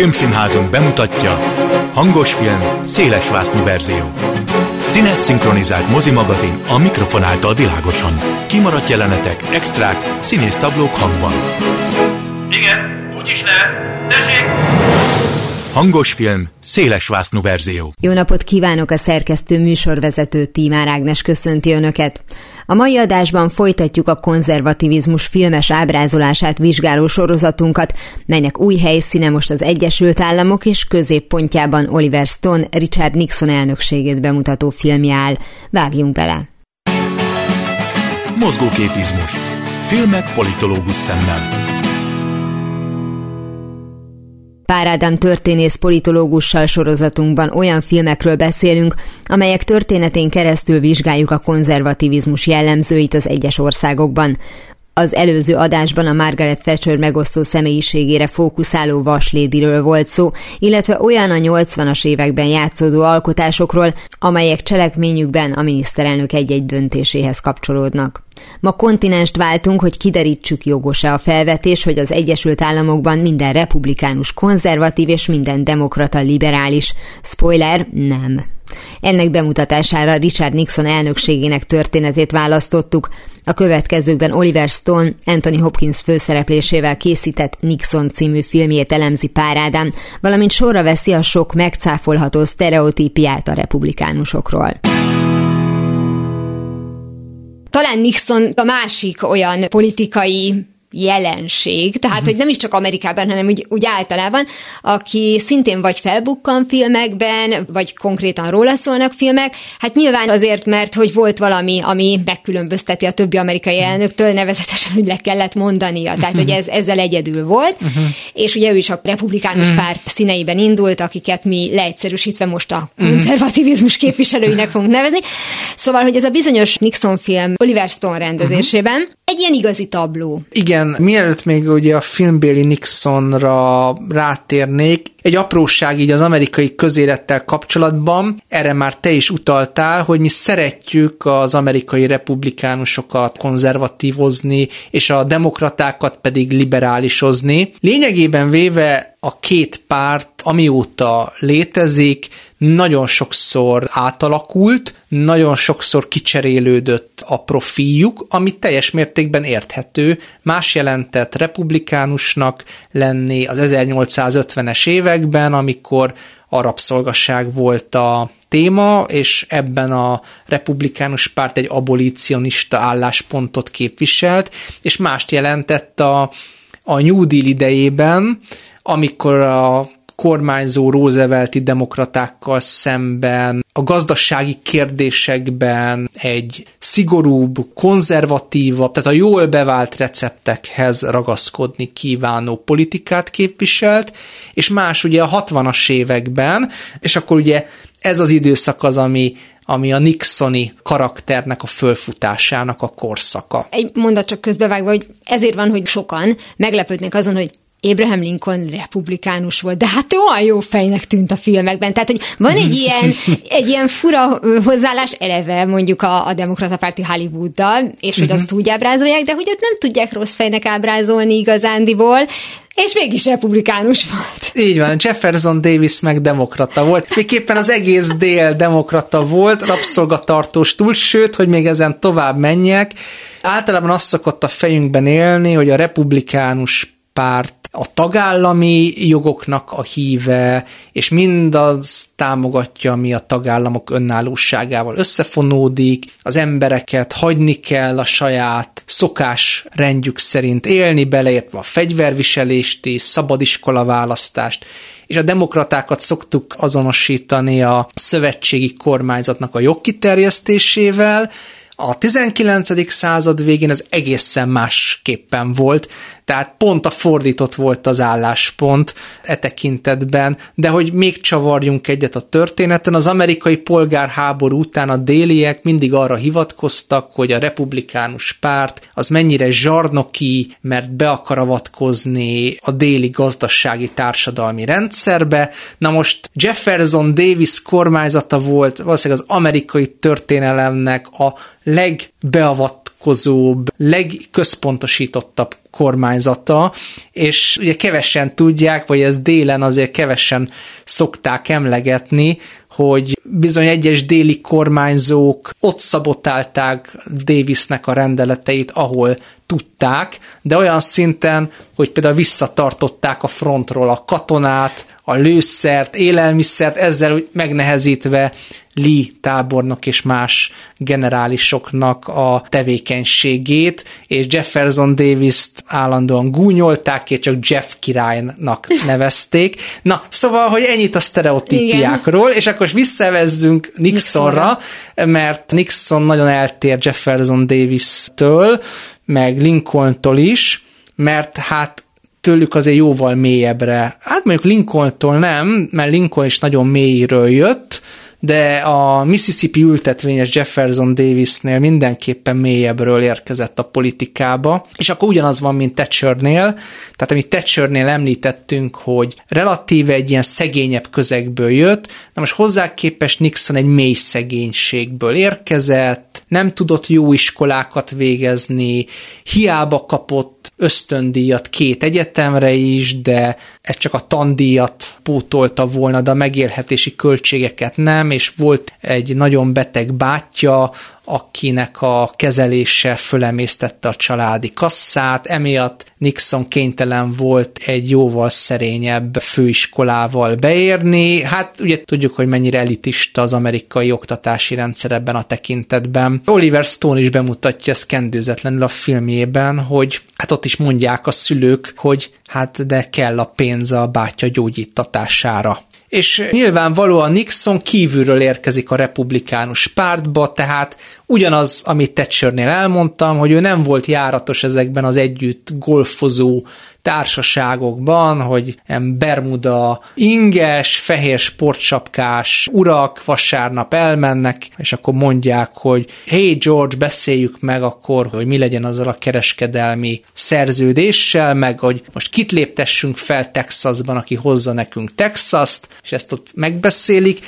Filmszínházunk bemutatja Hangos film, szélesvásznú verzió. Színes szinkronizált mozimagazin a mikrofon által világosan. Kimaradt jelenetek, extrák, színésztablók hangban. Igen, úgy is lehet. Tessék! Hangos film, szélesvásznú verzió. Jó napot kívánok a szerkesztő műsorvezető Tímár Ágnes köszönti Önöket. A mai adásban folytatjuk a konzervativizmus filmes ábrázolását vizsgáló sorozatunkat, melynek új helyszíne most az Egyesült Államok és középpontjában Oliver Stone Richard Nixon elnökségét bemutató filmje áll. Vágjunk bele! Mozgóképizmus. Filmek politológus szemmel. Pár Ádám történész politológussal sorozatunkban olyan filmekről beszélünk, amelyek történetén keresztül vizsgáljuk a konzervativizmus jellemzőit az egyes országokban. Az előző adásban a Margaret Thatcher megosztó személyiségére fókuszáló vaslédiről volt szó, illetve olyan a 80-as években játszódó alkotásokról, amelyek cselekményükben a miniszterelnök egy-egy döntéséhez kapcsolódnak. Ma kontinenst váltunk, hogy kiderítsük jogos-e a felvetés, hogy az Egyesült Államokban minden republikánus konzervatív és minden demokrata liberális. Spoiler, nem. Ennek bemutatására Richard Nixon elnökségének történetét választottuk. A következőkben Oliver Stone Anthony Hopkins főszereplésével készített Nixon című filmjét elemzi Párádán, valamint sorra veszi a sok megcáfolható sztereotípiát a republikánusokról. Talán Nixon a másik olyan politikai jelenség, tehát hogy nem is csak Amerikában, hanem úgy, úgy általában, aki szintén vagy felbukkan filmekben, vagy konkrétan róla szólnak filmek, hát nyilván azért, mert hogy volt valami, ami megkülönbözteti a többi amerikai elnöktől, nevezetesen, hogy le kellett mondania, tehát hogy ez, ezzel egyedül volt, uh-huh. és ugye ő is a republikánus uh-huh. párt színeiben indult, akiket mi leegyszerűsítve most a konzervativizmus képviselőinek fogunk nevezni, szóval, hogy ez a bizonyos Nixon film Oliver Stone rendezésében uh-huh. Egy ilyen igazi tabló. Igen, mielőtt még ugye a filmbéli Nixonra rátérnék, egy apróság így az amerikai közélettel kapcsolatban, erre már te is utaltál, hogy mi szeretjük az amerikai republikánusokat konzervatívozni, és a demokratákat pedig liberálisozni. Lényegében véve a két párt, amióta létezik, nagyon sokszor átalakult, nagyon sokszor kicserélődött a profiljuk, ami teljes mértékben érthető. Más jelentett republikánusnak lenni az 1850-es években, amikor a rabszolgasság volt a téma, és ebben a republikánus párt egy abolicionista álláspontot képviselt, és mást jelentett a, a New Deal idejében, amikor a kormányzó Roosevelti demokratákkal szemben a gazdasági kérdésekben egy szigorúbb, konzervatívabb, tehát a jól bevált receptekhez ragaszkodni kívánó politikát képviselt, és más ugye a 60-as években, és akkor ugye ez az időszak az, ami ami a Nixoni karakternek a fölfutásának a korszaka. Egy mondat csak közbevágva, hogy ezért van, hogy sokan meglepődnek azon, hogy Abraham Lincoln republikánus volt, de hát olyan jó fejnek tűnt a filmekben. Tehát, hogy van egy ilyen, egy ilyen fura hozzáállás eleve mondjuk a, a demokrata párti Hollywooddal, és hogy azt mhm. úgy ábrázolják, de hogy ott nem tudják rossz fejnek ábrázolni igazándiból, és mégis republikánus volt. Így van, Jefferson Davis meg demokrata volt. Végképpen az egész dél demokrata volt, rabszolgatartós túl, sőt, hogy még ezen tovább menjek. Általában azt szokott a fejünkben élni, hogy a republikánus párt a tagállami jogoknak a híve, és mindaz támogatja, ami a tagállamok önállóságával összefonódik, az embereket hagyni kell a saját szokás rendjük szerint élni, beleértve a fegyverviselést és szabadiskola választást, és a demokratákat szoktuk azonosítani a szövetségi kormányzatnak a jogkiterjesztésével, a 19. század végén ez egészen másképpen volt, tehát pont a fordított volt az álláspont e tekintetben, de hogy még csavarjunk egyet a történeten, az amerikai polgárháború után a déliek mindig arra hivatkoztak, hogy a republikánus párt az mennyire zsarnoki, mert be akar avatkozni a déli gazdasági társadalmi rendszerbe. Na most Jefferson Davis kormányzata volt valószínűleg az amerikai történelemnek a legbeavat beavatkozóbb, legközpontosítottabb kormányzata, és ugye kevesen tudják, vagy ez délen azért kevesen szokták emlegetni, hogy bizony egyes déli kormányzók ott szabotálták Davisnek a rendeleteit, ahol tudták, de olyan szinten, hogy például visszatartották a frontról a katonát, a lőszert, élelmiszert, ezzel úgy megnehezítve Lee tábornok és más generálisoknak a tevékenységét, és Jefferson Davis-t állandóan gúnyolták, és csak Jeff királynak nevezték. Na, szóval, hogy ennyit a sztereotípiákról, Igen. és akkor visszavezzünk Nixonra, Nixonra, mert Nixon nagyon eltér Jefferson Davis-től, meg Lincoln-tól is, mert hát tőlük azért jóval mélyebbre. Hát mondjuk Lincoln-tól nem, mert Lincoln is nagyon mélyről jött, de a Mississippi ültetvényes Jefferson Davisnél mindenképpen mélyebbről érkezett a politikába, és akkor ugyanaz van, mint Thatchernél, tehát amit Thatchernél említettünk, hogy relatíve egy ilyen szegényebb közegből jött, na most hozzá képest Nixon egy mély szegénységből érkezett, nem tudott jó iskolákat végezni, hiába kapott ösztöndíjat két egyetemre is, de ez csak a tandíjat pótolta volna, de a megélhetési költségeket nem, és volt egy nagyon beteg bátyja, akinek a kezelése fölemésztette a családi kasszát, emiatt Nixon kénytelen volt egy jóval szerényebb főiskolával beérni. Hát ugye tudjuk, hogy mennyire elitista az amerikai oktatási rendszer ebben a tekintetben. Oliver Stone is bemutatja ezt kendőzetlenül a filmjében, hogy hát ott is mondják a szülők, hogy hát de kell a pénz a bátya gyógyítatására és nyilvánvalóan Nixon kívülről érkezik a republikánus pártba, tehát ugyanaz, amit Thatchernél elmondtam, hogy ő nem volt járatos ezekben az együtt golfozó társaságokban, hogy Bermuda inges, fehér sportsapkás urak vasárnap elmennek, és akkor mondják, hogy hey George, beszéljük meg akkor, hogy mi legyen azzal a kereskedelmi szerződéssel, meg hogy most kit léptessünk fel Texasban, aki hozza nekünk Texast, és ezt ott megbeszélik,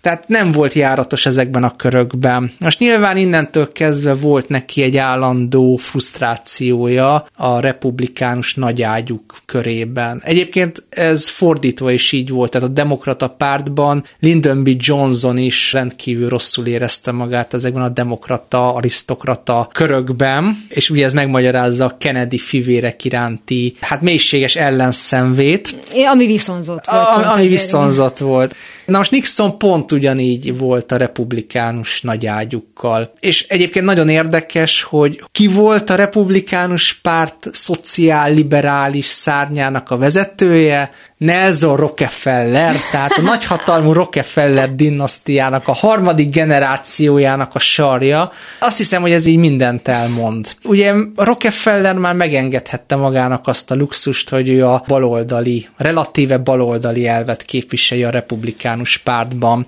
tehát nem volt járatos ezekben a körökben. Most nyilván innentől kezdve volt neki egy állandó frusztrációja a republikánus nagyágyuk körében. Egyébként ez fordítva is így volt, tehát a demokrata pártban Lyndon B. Johnson is rendkívül rosszul érezte magát ezekben a demokrata, arisztokrata körökben, és ugye ez megmagyarázza a Kennedy fivérek iránti, hát mélységes ellenszenvét. Ami viszonzott volt. A, ami viszonzott volt. Na most Nixon pont ugyanígy volt a republikánus nagyágyukkal. És egyébként nagyon érdekes, hogy ki volt a republikánus párt szociál-liberális szárnyának a vezetője, Nelson Rockefeller, tehát a nagyhatalmú Rockefeller dinasztiának a harmadik generációjának a sarja. Azt hiszem, hogy ez így mindent elmond. Ugye Rockefeller már megengedhette magának azt a luxust, hogy ő a baloldali, relatíve baloldali elvet képviselje a republikánus pártban.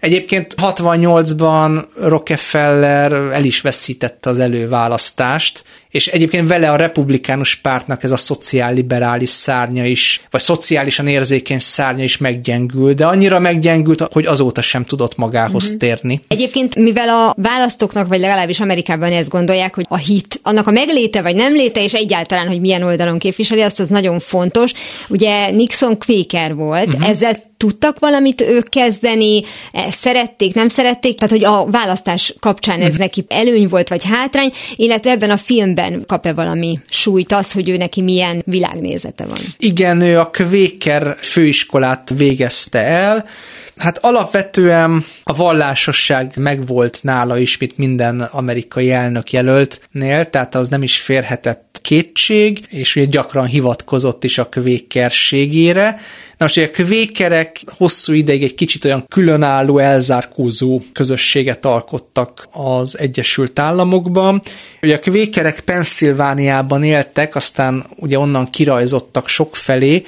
Egyébként 68-ban Rockefeller el is veszítette az előválasztást, és egyébként vele a republikánus pártnak ez a szociálliberális szárnya is, vagy szociálisan érzékeny szárnya is meggyengült, de annyira meggyengült, hogy azóta sem tudott magához mm-hmm. térni. Egyébként, mivel a választóknak, vagy legalábbis Amerikában ezt gondolják, hogy a hit, annak a megléte vagy nem léte, és egyáltalán, hogy milyen oldalon képviseli, azt az nagyon fontos. Ugye Nixon Quaker volt, mm-hmm. ezzel tudtak valamit ők kezdeni, ezt szerették, nem szerették, tehát hogy a választás kapcsán ez mm. neki előny volt, vagy hátrány, illetve ebben a filmben kap-e valami súlyt az, hogy ő neki milyen világnézete van. Igen, ő a Quaker főiskolát végezte el, Hát alapvetően a vallásosság megvolt nála is, mint minden amerikai elnök jelöltnél, tehát az nem is férhetett kétség, és ugye gyakran hivatkozott is a kvékerségére. Na most ugye a kvékerek hosszú ideig egy kicsit olyan különálló, elzárkózó közösséget alkottak az Egyesült Államokban. Ugye a kvékerek Pennsylvániában éltek, aztán ugye onnan kirajzottak sok felé,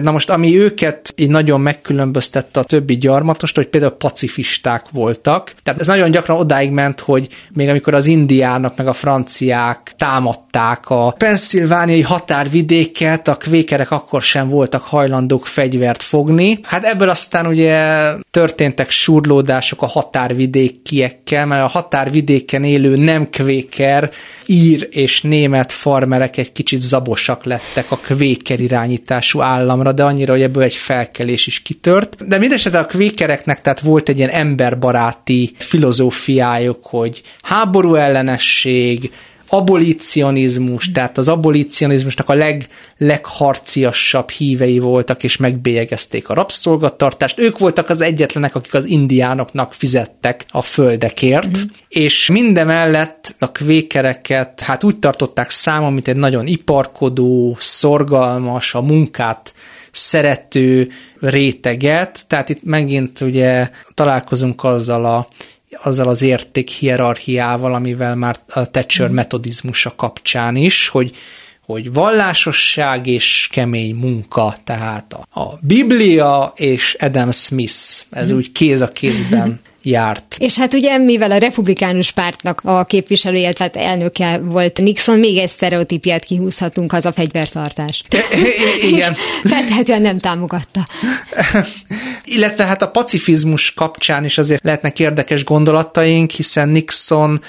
Na most, ami őket így nagyon megkülönböztette a többi gyarmatost, hogy például pacifisták voltak. Tehát ez nagyon gyakran odáig ment, hogy még amikor az indiának meg a franciák támadták a penszilvániai határvidéket, a kvékerek akkor sem voltak hajlandók fegyvert fogni. Hát ebből aztán ugye történtek surlódások a határvidékiekkel, mert a határvidéken élő nem kvéker ír és német farmerek egy kicsit zabosak lettek a kvéker irányítású államra, de annyira, hogy ebből egy felkelés is kitört. De mindesetre a kvékereknek tehát volt egy ilyen emberbaráti filozófiájuk, hogy háború ellenesség, abolicionizmus, tehát az abolicionizmusnak a leg, legharciasabb hívei voltak, és megbélyegezték a rabszolgatartást. Ők voltak az egyetlenek, akik az indiánoknak fizettek a földekért, uh-huh. és mindemellett a kvékereket hát úgy tartották számon, mint egy nagyon iparkodó, szorgalmas, a munkát szerető réteget, tehát itt megint ugye találkozunk azzal a azzal az érték hierarchiával, amivel már a Thatcher mm. metodizmusa kapcsán is, hogy hogy vallásosság és kemény munka, tehát a, a Biblia és Adam Smith, ez mm. úgy kéz a kézben járt. És hát ugye, mivel a republikánus pártnak a képviselője, tehát elnöke volt Nixon, még egy sztereotípiát kihúzhatunk, az a fegyvertartás. Igen. Feltehetően nem támogatta. Illetve hát a pacifizmus kapcsán is azért lehetnek érdekes gondolataink, hiszen Nixon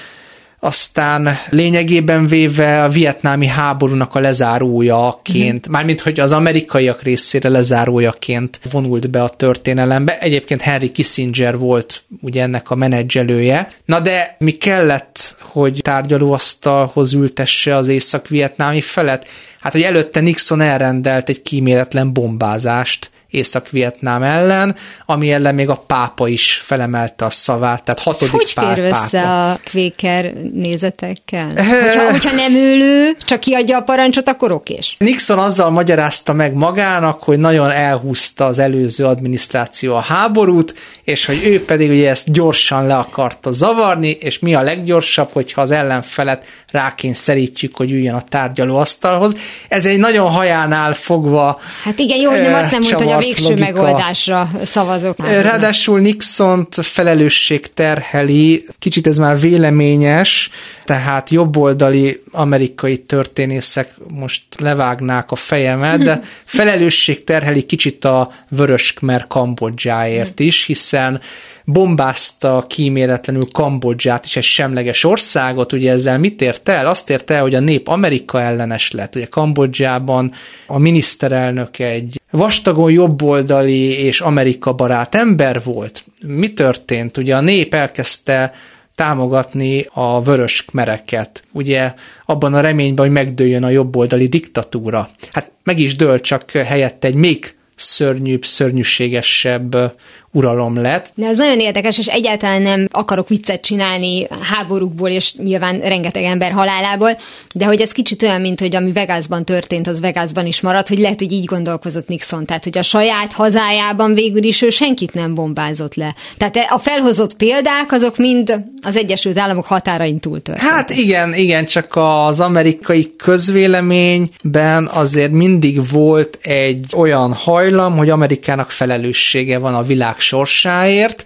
aztán lényegében véve a vietnámi háborúnak a lezárójaként, mm. mármint hogy az amerikaiak részére lezárójaként vonult be a történelembe. Egyébként Henry Kissinger volt ugye ennek a menedzselője. Na de mi kellett, hogy tárgyalóasztalhoz ültesse az észak-vietnámi felet? Hát, hogy előtte Nixon elrendelt egy kíméletlen bombázást Észak-Vietnám ellen, ami ellen még a pápa is felemelte a szavát, tehát hatodik Hogy pár fér pápa. össze a kvéker nézetekkel? Hogyha, hogyha nem ülő, csak kiadja a parancsot, akkor okés. Nixon azzal magyarázta meg magának, hogy nagyon elhúzta az előző adminisztráció a háborút, és hogy ő pedig ugye ezt gyorsan le akarta zavarni, és mi a leggyorsabb, hogyha az ellenfelet rákényszerítjük, hogy üljön a tárgyalóasztalhoz. Ez egy nagyon hajánál fogva Hát igen, jó, hogy nem azt nem mondta, hogy a végső logika. megoldásra szavazok. Ráadásul Nixont felelősség terheli, kicsit ez már véleményes, tehát jobboldali amerikai történészek most levágnák a fejemet, de felelősség terheli kicsit a vörös Khmer Kambodzsáért is, hiszen bombázta kíméletlenül Kambodzsát is, egy semleges országot, ugye ezzel mit ért el? Azt ért el, hogy a nép Amerika ellenes lett. Ugye Kambodzsában a miniszterelnök egy vastagon jobboldali és Amerika barát ember volt. Mi történt? Ugye a nép elkezdte támogatni a vörös mereket, ugye abban a reményben, hogy megdőljön a jobboldali diktatúra. Hát meg is dől, csak helyette egy még szörnyűbb, szörnyűségesebb uralom lett. De ez nagyon érdekes, és egyáltalán nem akarok viccet csinálni háborúkból, és nyilván rengeteg ember halálából, de hogy ez kicsit olyan, mint hogy ami Vegasban történt, az Vegasban is marad, hogy lehet, hogy így gondolkozott Nixon, tehát hogy a saját hazájában végül is ő senkit nem bombázott le. Tehát a felhozott példák, azok mind az Egyesült Államok határain túl történtek. Hát igen, igen, csak az amerikai közvéleményben azért mindig volt egy olyan hajlam, hogy Amerikának felelőssége van a világ sorsáért,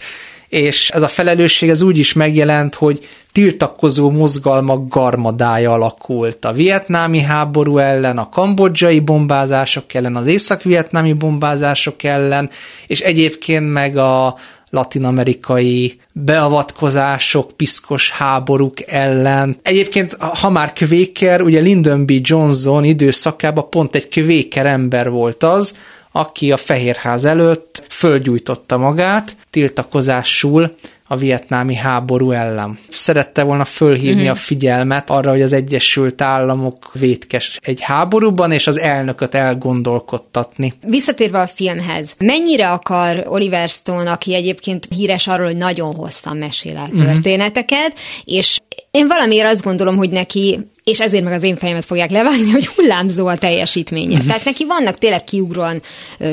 és ez a felelősség ez úgy is megjelent, hogy tiltakozó mozgalmak garmadája alakult a vietnámi háború ellen, a kambodzsai bombázások ellen, az észak-vietnámi bombázások ellen, és egyébként meg a latinamerikai beavatkozások, piszkos háborúk ellen. Egyébként, ha már kvéker, ugye Lyndon B. Johnson időszakában pont egy kvéker ember volt az, aki a Fehérház előtt fölgyújtotta magát tiltakozásul a vietnámi háború ellen. Szerette volna fölhívni uh-huh. a figyelmet arra, hogy az Egyesült Államok vétkes egy háborúban, és az elnököt elgondolkodtatni. Visszatérve a filmhez, mennyire akar Oliver Stone, aki egyébként híres arról, hogy nagyon hosszan mesél el uh-huh. történeteket, és én valamiért azt gondolom, hogy neki és ezért meg az én fejemet fogják levágni, hogy hullámzó a teljesítménye. Uh-huh. Tehát neki vannak tényleg kiugróan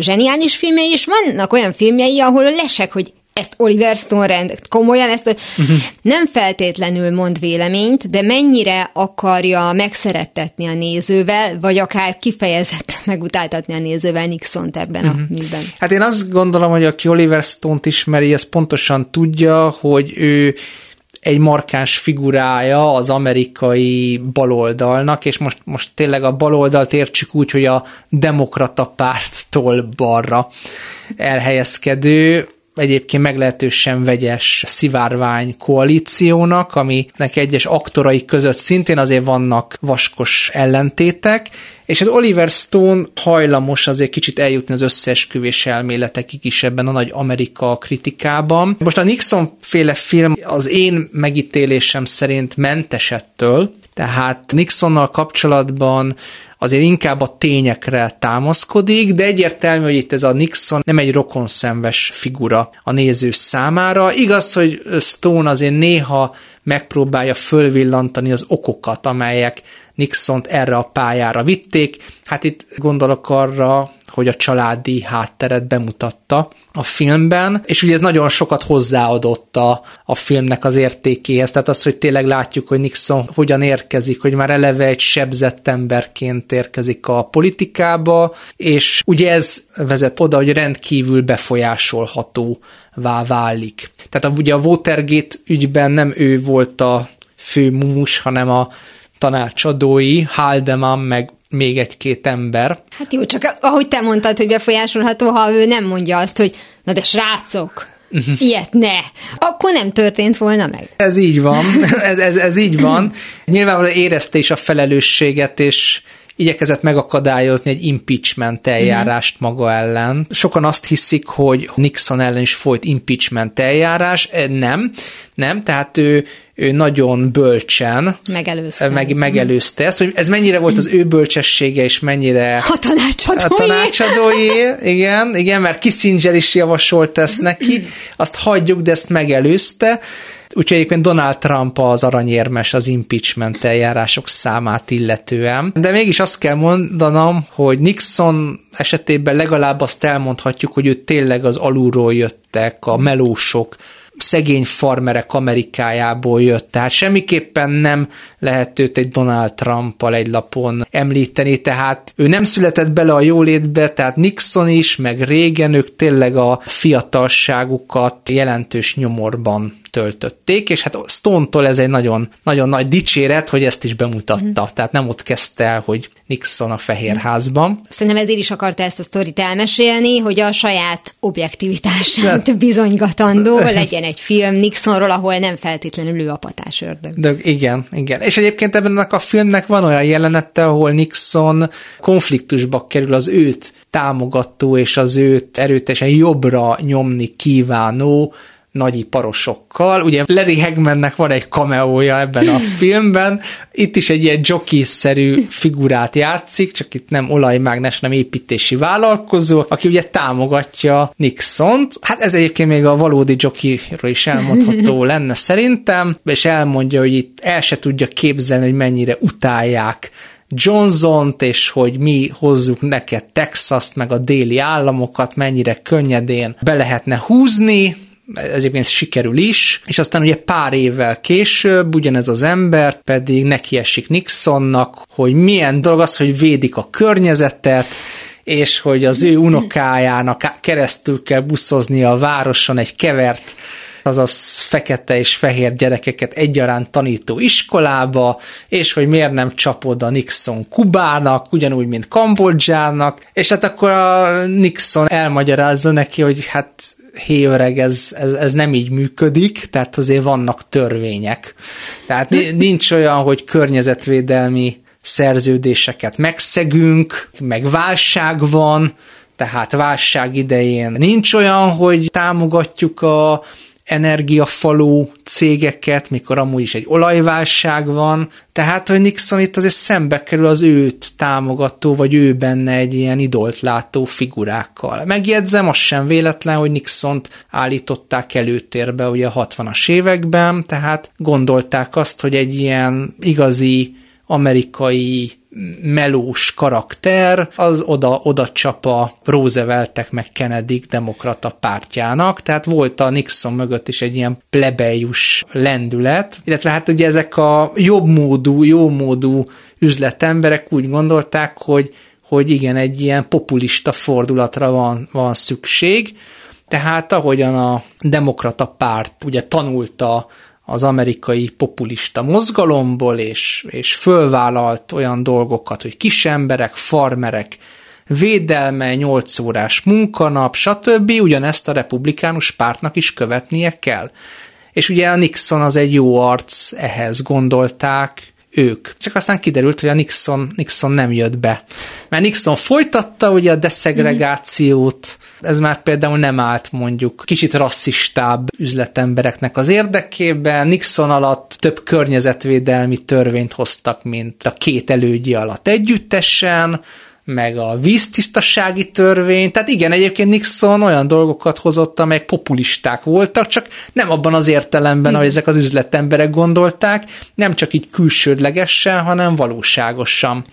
zseniális filmjei, és vannak olyan filmjei, ahol lesek, hogy ezt Oliver Stone rend, komolyan ezt, uh-huh. nem feltétlenül mond véleményt, de mennyire akarja megszerettetni a nézővel, vagy akár kifejezetten megutáltatni a nézővel Nixont ebben uh-huh. a mhm. műben. Hát én azt gondolom, hogy aki Oliver Stone-t ismeri, ez pontosan tudja, hogy ő egy markáns figurája az amerikai baloldalnak, és most, most tényleg a baloldalt értsük úgy, hogy a demokrata párttól balra elhelyezkedő, egyébként meglehetősen vegyes szivárvány koalíciónak, aminek egyes aktorai között szintén azért vannak vaskos ellentétek, és hát Oliver Stone hajlamos azért kicsit eljutni az összeesküvés elméletekig is ebben a nagy Amerika kritikában. Most a Nixon féle film az én megítélésem szerint mentesettől, tehát Nixonnal kapcsolatban azért inkább a tényekre támaszkodik, de egyértelmű, hogy itt ez a Nixon nem egy rokonszenves figura a néző számára. Igaz, hogy Stone azért néha megpróbálja fölvillantani az okokat, amelyek Nixont erre a pályára vitték. Hát itt gondolok arra, hogy a családi hátteret bemutatta a filmben, és ugye ez nagyon sokat hozzáadott a, a filmnek az értékéhez, tehát az, hogy tényleg látjuk, hogy Nixon hogyan érkezik, hogy már eleve egy sebzett emberként érkezik a politikába, és ugye ez vezet oda, hogy rendkívül befolyásolható válik. Tehát ugye a Watergate ügyben nem ő volt a fő mumus, hanem a tanácsadói, Haldeman meg még egy-két ember. Hát jó, csak ahogy te mondtad, hogy befolyásolható, ha ő nem mondja azt, hogy na de srácok, uh-huh. ilyet ne, akkor nem történt volna meg. Ez így van, ez, ez, ez így van. Nyilvánvalóan érezte is a felelősséget, és igyekezett megakadályozni egy impeachment eljárást mm. maga ellen. Sokan azt hiszik, hogy Nixon ellen is folyt impeachment eljárás. Nem, nem, tehát ő, ő nagyon bölcsen megelőzte, meg, megelőzte ezt, hogy ez mennyire volt az ő bölcsessége, és mennyire a tanácsadói. A tanácsadói, igen, igen, mert Kissinger is javasolt ezt neki, azt hagyjuk, de ezt megelőzte, Úgyhogy egyébként Donald Trump az aranyérmes az impeachment eljárások számát illetően. De mégis azt kell mondanom, hogy Nixon esetében legalább azt elmondhatjuk, hogy ő tényleg az alulról jöttek, a melósok, szegény farmerek Amerikájából jött, tehát semmiképpen nem lehet őt egy Donald Trumpal egy lapon említeni, tehát ő nem született bele a jólétbe, tehát Nixon is, meg Reagan, ők tényleg a fiatalságukat jelentős nyomorban töltötték, és hát Stone-tól ez egy nagyon, nagyon nagy dicséret, hogy ezt is bemutatta. Mm. Tehát nem ott kezdte el, hogy Nixon a Fehérházban. Szerintem ezért is akarta ezt a sztorit elmesélni, hogy a saját objektivitását De... bizonygatandó legyen egy film Nixonról, ahol nem feltétlenül ő a patás ördög. De igen, igen. És egyébként ebben a filmnek van olyan jelenete, ahol Nixon konfliktusba kerül az őt támogató és az őt erőteljesen jobbra nyomni kívánó nagyiparosokkal. Ugye Larry Hagmannek van egy cameója ebben a filmben, itt is egy ilyen jockey-szerű figurát játszik, csak itt nem olajmágnes, nem építési vállalkozó, aki ugye támogatja Nixont. Hát ez egyébként még a valódi jockeyről is elmondható lenne szerintem, és elmondja, hogy itt el se tudja képzelni, hogy mennyire utálják Johnson-t, és hogy mi hozzuk neked Texas-t, meg a déli államokat, mennyire könnyedén be lehetne húzni, ez egyébként sikerül is, és aztán ugye pár évvel később ugyanez az ember pedig nekiesik Nixonnak, hogy milyen dolog az, hogy védik a környezetet, és hogy az ő unokájának keresztül kell buszozni a városon egy kevert azaz fekete és fehér gyerekeket egyaránt tanító iskolába, és hogy miért nem csapod a Nixon Kubának, ugyanúgy, mint Kambodzsának, és hát akkor a Nixon elmagyarázza neki, hogy hát hé öreg, ez, ez, ez nem így működik, tehát azért vannak törvények. Tehát nincs olyan, hogy környezetvédelmi szerződéseket megszegünk, meg válság van, tehát válság idején nincs olyan, hogy támogatjuk a energiafaló cégeket, mikor amúgy is egy olajválság van, tehát, hogy Nixon itt azért szembe kerül az őt támogató, vagy ő benne egy ilyen idolt látó figurákkal. Megjegyzem, az sem véletlen, hogy Nixont állították előtérbe ugye a 60-as években, tehát gondolták azt, hogy egy ilyen igazi amerikai melós karakter, az oda, oda csap a Rooseveltek meg Kennedy demokrata pártjának, tehát volt a Nixon mögött is egy ilyen plebejus lendület, illetve hát ugye ezek a jobbmódú, jómódú üzletemberek úgy gondolták, hogy, hogy igen, egy ilyen populista fordulatra van, van szükség, tehát ahogyan a demokrata párt ugye tanulta az amerikai populista mozgalomból, és, és fölvállalt olyan dolgokat, hogy kis emberek, farmerek, védelme, 8 órás munkanap, stb. Ugyanezt a republikánus pártnak is követnie kell. És ugye a Nixon az egy jó arc, ehhez gondolták, ők. Csak aztán kiderült, hogy a Nixon, Nixon nem jött be. Mert Nixon folytatta ugye a deszegregációt, ez már például nem állt mondjuk kicsit rasszistább üzletembereknek az érdekében. Nixon alatt több környezetvédelmi törvényt hoztak, mint a két elődje alatt együttesen, meg a víztisztasági törvény, tehát igen, egyébként Nixon olyan dolgokat hozott, amelyek populisták voltak, csak nem abban az értelemben, ahogy ezek az üzletemberek gondolták, nem csak így külsődlegesen, hanem valóságosan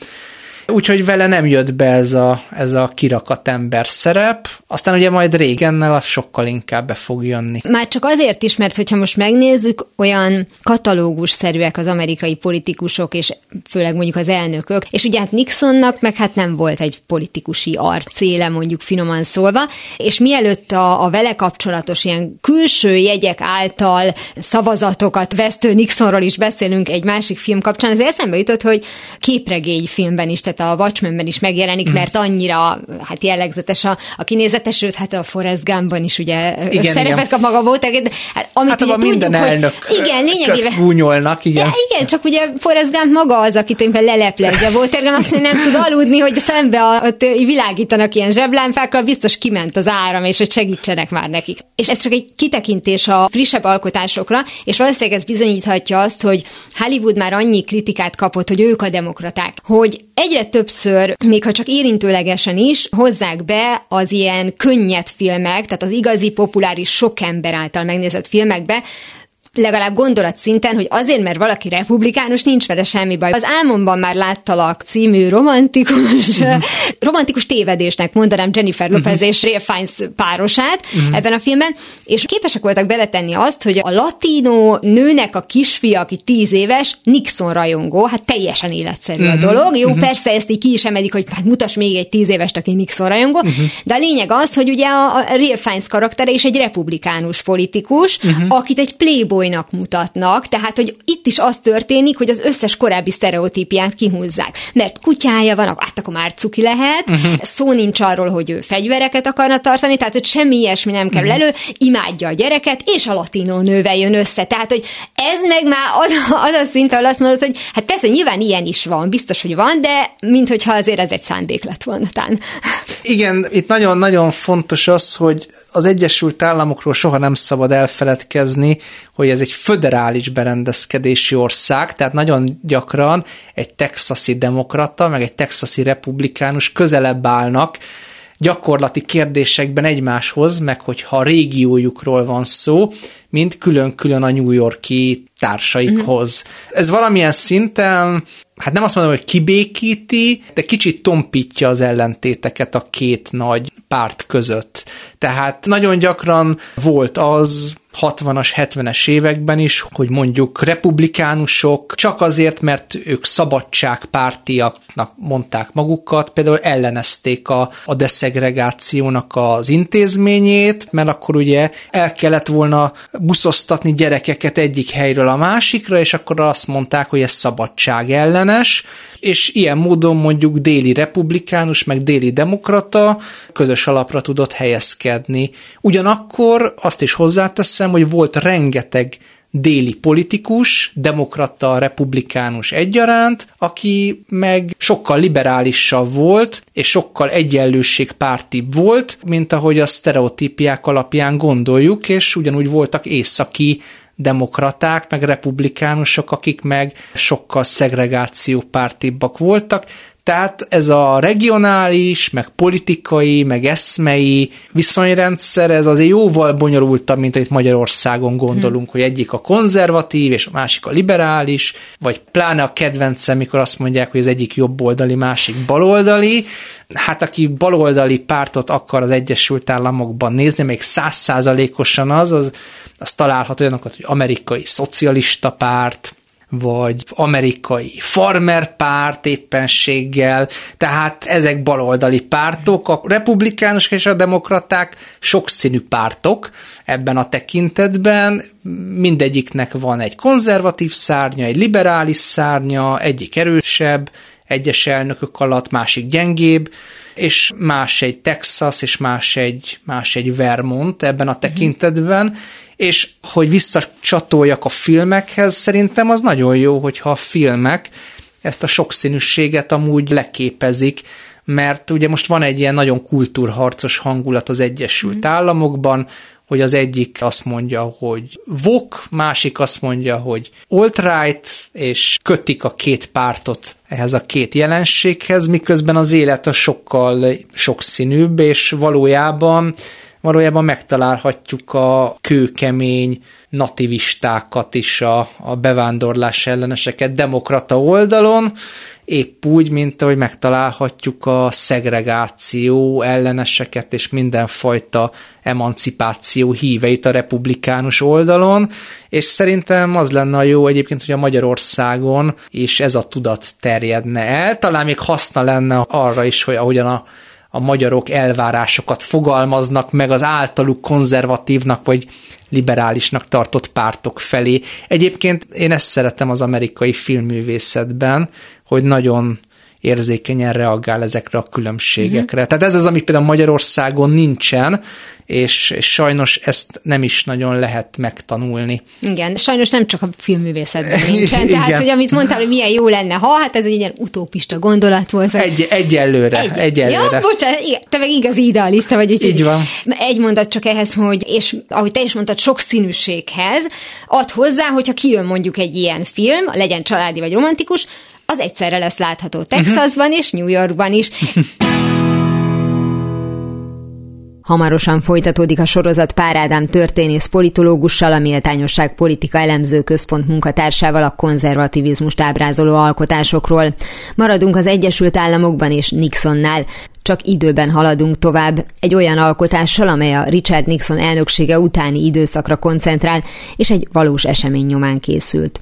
úgyhogy vele nem jött be ez a, ez a kirakat ember szerep, aztán ugye majd régennel az sokkal inkább be fog jönni. Már csak azért is, mert hogyha most megnézzük, olyan katalógusszerűek az amerikai politikusok, és főleg mondjuk az elnökök, és ugye hát Nixonnak meg hát nem volt egy politikusi arcéle, mondjuk finoman szólva, és mielőtt a, a vele kapcsolatos ilyen külső jegyek által szavazatokat vesztő Nixonról is beszélünk egy másik film kapcsán, az eszembe jutott, hogy képregény filmben is, tehát a Watchmenben is megjelenik, mm. mert annyira hát jellegzetes a, a kinézetes, sőt, hát a Forrest Gumpban is ugye igen, szerepet igen. kap maga volt, de hát, amit hát ugye tudjuk, minden elnök hogy igen, lényegében gúnyolnak, igen. Ja, igen, csak ugye Forrest Gump maga az, akit éppen leleplezze. Watergum azt mondja, nem tud aludni, hogy szembe a, ott világítanak ilyen zseblámpákkal, biztos kiment az áram, és hogy segítsenek már nekik. És ez csak egy kitekintés a frissebb alkotásokra, és valószínűleg ez bizonyíthatja azt, hogy Hollywood már annyi kritikát kapott, hogy ők a demokraták, hogy egyre többször, még ha csak érintőlegesen is, hozzák be az ilyen könnyed filmek, tehát az igazi populáris sok ember által megnézett filmekbe, legalább gondolat szinten, hogy azért, mert valaki republikánus, nincs vele semmi baj. Az Álmomban már láttalak című romantikus, uh-huh. romantikus tévedésnek mondanám Jennifer Lopez uh-huh. és Ray Fiennes párosát uh-huh. ebben a filmben, és képesek voltak beletenni azt, hogy a latino nőnek a kisfia, aki tíz éves, Nixon rajongó, hát teljesen életszerű uh-huh. a dolog. Jó, uh-huh. persze ezt így ki is emelik, hogy hát mutas még egy tíz évest, aki Nixon rajongó, uh-huh. de a lényeg az, hogy ugye a, a Ray Fiennes karaktere is egy republikánus politikus, uh-huh. akit egy playboy bolynak mutatnak, tehát, hogy itt is az történik, hogy az összes korábbi sztereotípiát kihúzzák. Mert kutyája van, hát akkor már cuki lehet, uh-huh. szó nincs arról, hogy ő fegyvereket akarna tartani, tehát, hogy semmi ilyesmi nem kerül uh-huh. elő, imádja a gyereket, és a latinó nővel jön össze. Tehát, hogy ez meg már az, az a szint, ahol azt mondod, hogy hát persze nyilván ilyen is van, biztos, hogy van, de minthogyha azért ez egy szándék lett volna tán. Igen, itt nagyon-nagyon fontos az, hogy az Egyesült Államokról soha nem szabad elfeledkezni, hogy ez egy föderális berendezkedési ország, tehát nagyon gyakran egy texasi demokrata, meg egy texasi republikánus közelebb állnak gyakorlati kérdésekben egymáshoz, meg hogyha a régiójukról van szó, mint külön-külön a New Yorki társaikhoz. Uh-huh. Ez valamilyen szinten hát nem azt mondom, hogy kibékíti, de kicsit tompítja az ellentéteket a két nagy párt között. Tehát nagyon gyakran volt az, 60-as, 70-es években is, hogy mondjuk republikánusok csak azért, mert ők szabadságpártiaknak mondták magukat, például ellenezték a, a deszegregációnak az intézményét, mert akkor ugye el kellett volna buszoztatni gyerekeket egyik helyről a másikra, és akkor azt mondták, hogy ez szabadság ellenes, és ilyen módon mondjuk déli republikánus, meg déli demokrata közös alapra tudott helyezkedni. Ugyanakkor azt is hozzáteszem, hogy volt rengeteg déli politikus, demokrata, republikánus egyaránt, aki meg sokkal liberálisabb volt, és sokkal egyenlőségpártibb volt, mint ahogy a sztereotípiák alapján gondoljuk, és ugyanúgy voltak északi demokraták, meg republikánusok, akik meg sokkal szegregációpártibbak voltak, Tehát ez a regionális, meg politikai, meg eszmei viszonyrendszer, ez azért jóval bonyolultabb, mint amit Magyarországon gondolunk, hmm. hogy egyik a konzervatív, és a másik a liberális, vagy pláne a kedvencem, mikor azt mondják, hogy az egyik jobboldali, másik baloldali. Hát aki baloldali pártot akar az Egyesült Államokban nézni, még százszázalékosan az, az, az találhat olyanokat, hogy amerikai szocialista párt, vagy amerikai farmer párt éppenséggel, tehát ezek baloldali pártok, a republikánusok és a demokraták sokszínű pártok ebben a tekintetben, mindegyiknek van egy konzervatív szárnya, egy liberális szárnya, egyik erősebb, egyes elnökök alatt, másik gyengébb, és más egy Texas, és más egy, más egy Vermont ebben a tekintetben, és hogy visszacsatoljak a filmekhez, szerintem az nagyon jó, hogyha a filmek ezt a sokszínűséget amúgy leképezik, mert ugye most van egy ilyen nagyon kultúrharcos hangulat az Egyesült mm. Államokban, hogy az egyik azt mondja, hogy vok, másik azt mondja, hogy alt-right, és kötik a két pártot ehhez a két jelenséghez, miközben az élet a sokkal sokszínűbb, és valójában valójában megtalálhatjuk a kőkemény nativistákat is, a, a bevándorlás elleneseket demokrata oldalon, épp úgy, mint ahogy megtalálhatjuk a szegregáció elleneseket és mindenfajta emancipáció híveit a republikánus oldalon, és szerintem az lenne a jó egyébként, hogy a Magyarországon is ez a tudat terjedne el, talán még haszna lenne arra is, hogy ahogyan a a magyarok elvárásokat fogalmaznak meg az általuk konzervatívnak vagy liberálisnak tartott pártok felé. Egyébként én ezt szeretem az amerikai filmművészetben, hogy nagyon érzékenyen reagál ezekre a különbségekre. Uh-huh. Tehát ez az, ami például Magyarországon nincsen, és, és sajnos ezt nem is nagyon lehet megtanulni. Igen, sajnos nem csak a filmművészetben nincsen. Tehát, Igen. hogy amit mondtál, hogy milyen jó lenne, ha, hát ez egy ilyen utópista gondolat volt. Egy, egyelőre, egy, egyelőre. Ja, bocsánat, te meg igaz idealista vagy. Úgy, Így van. Egy mondat csak ehhez, hogy, és ahogy te is mondtad, sok színűséghez ad hozzá, hogyha kijön mondjuk egy ilyen film, legyen családi vagy romantikus, az egyszerre lesz látható Texasban és New Yorkban is. Hamarosan folytatódik a sorozat Pár Ádám történész politológussal, a Méltányosság Politika Elemző Központ munkatársával a konzervativizmust ábrázoló alkotásokról. Maradunk az Egyesült Államokban és Nixonnál. Csak időben haladunk tovább, egy olyan alkotással, amely a Richard Nixon elnöksége utáni időszakra koncentrál, és egy valós esemény nyomán készült.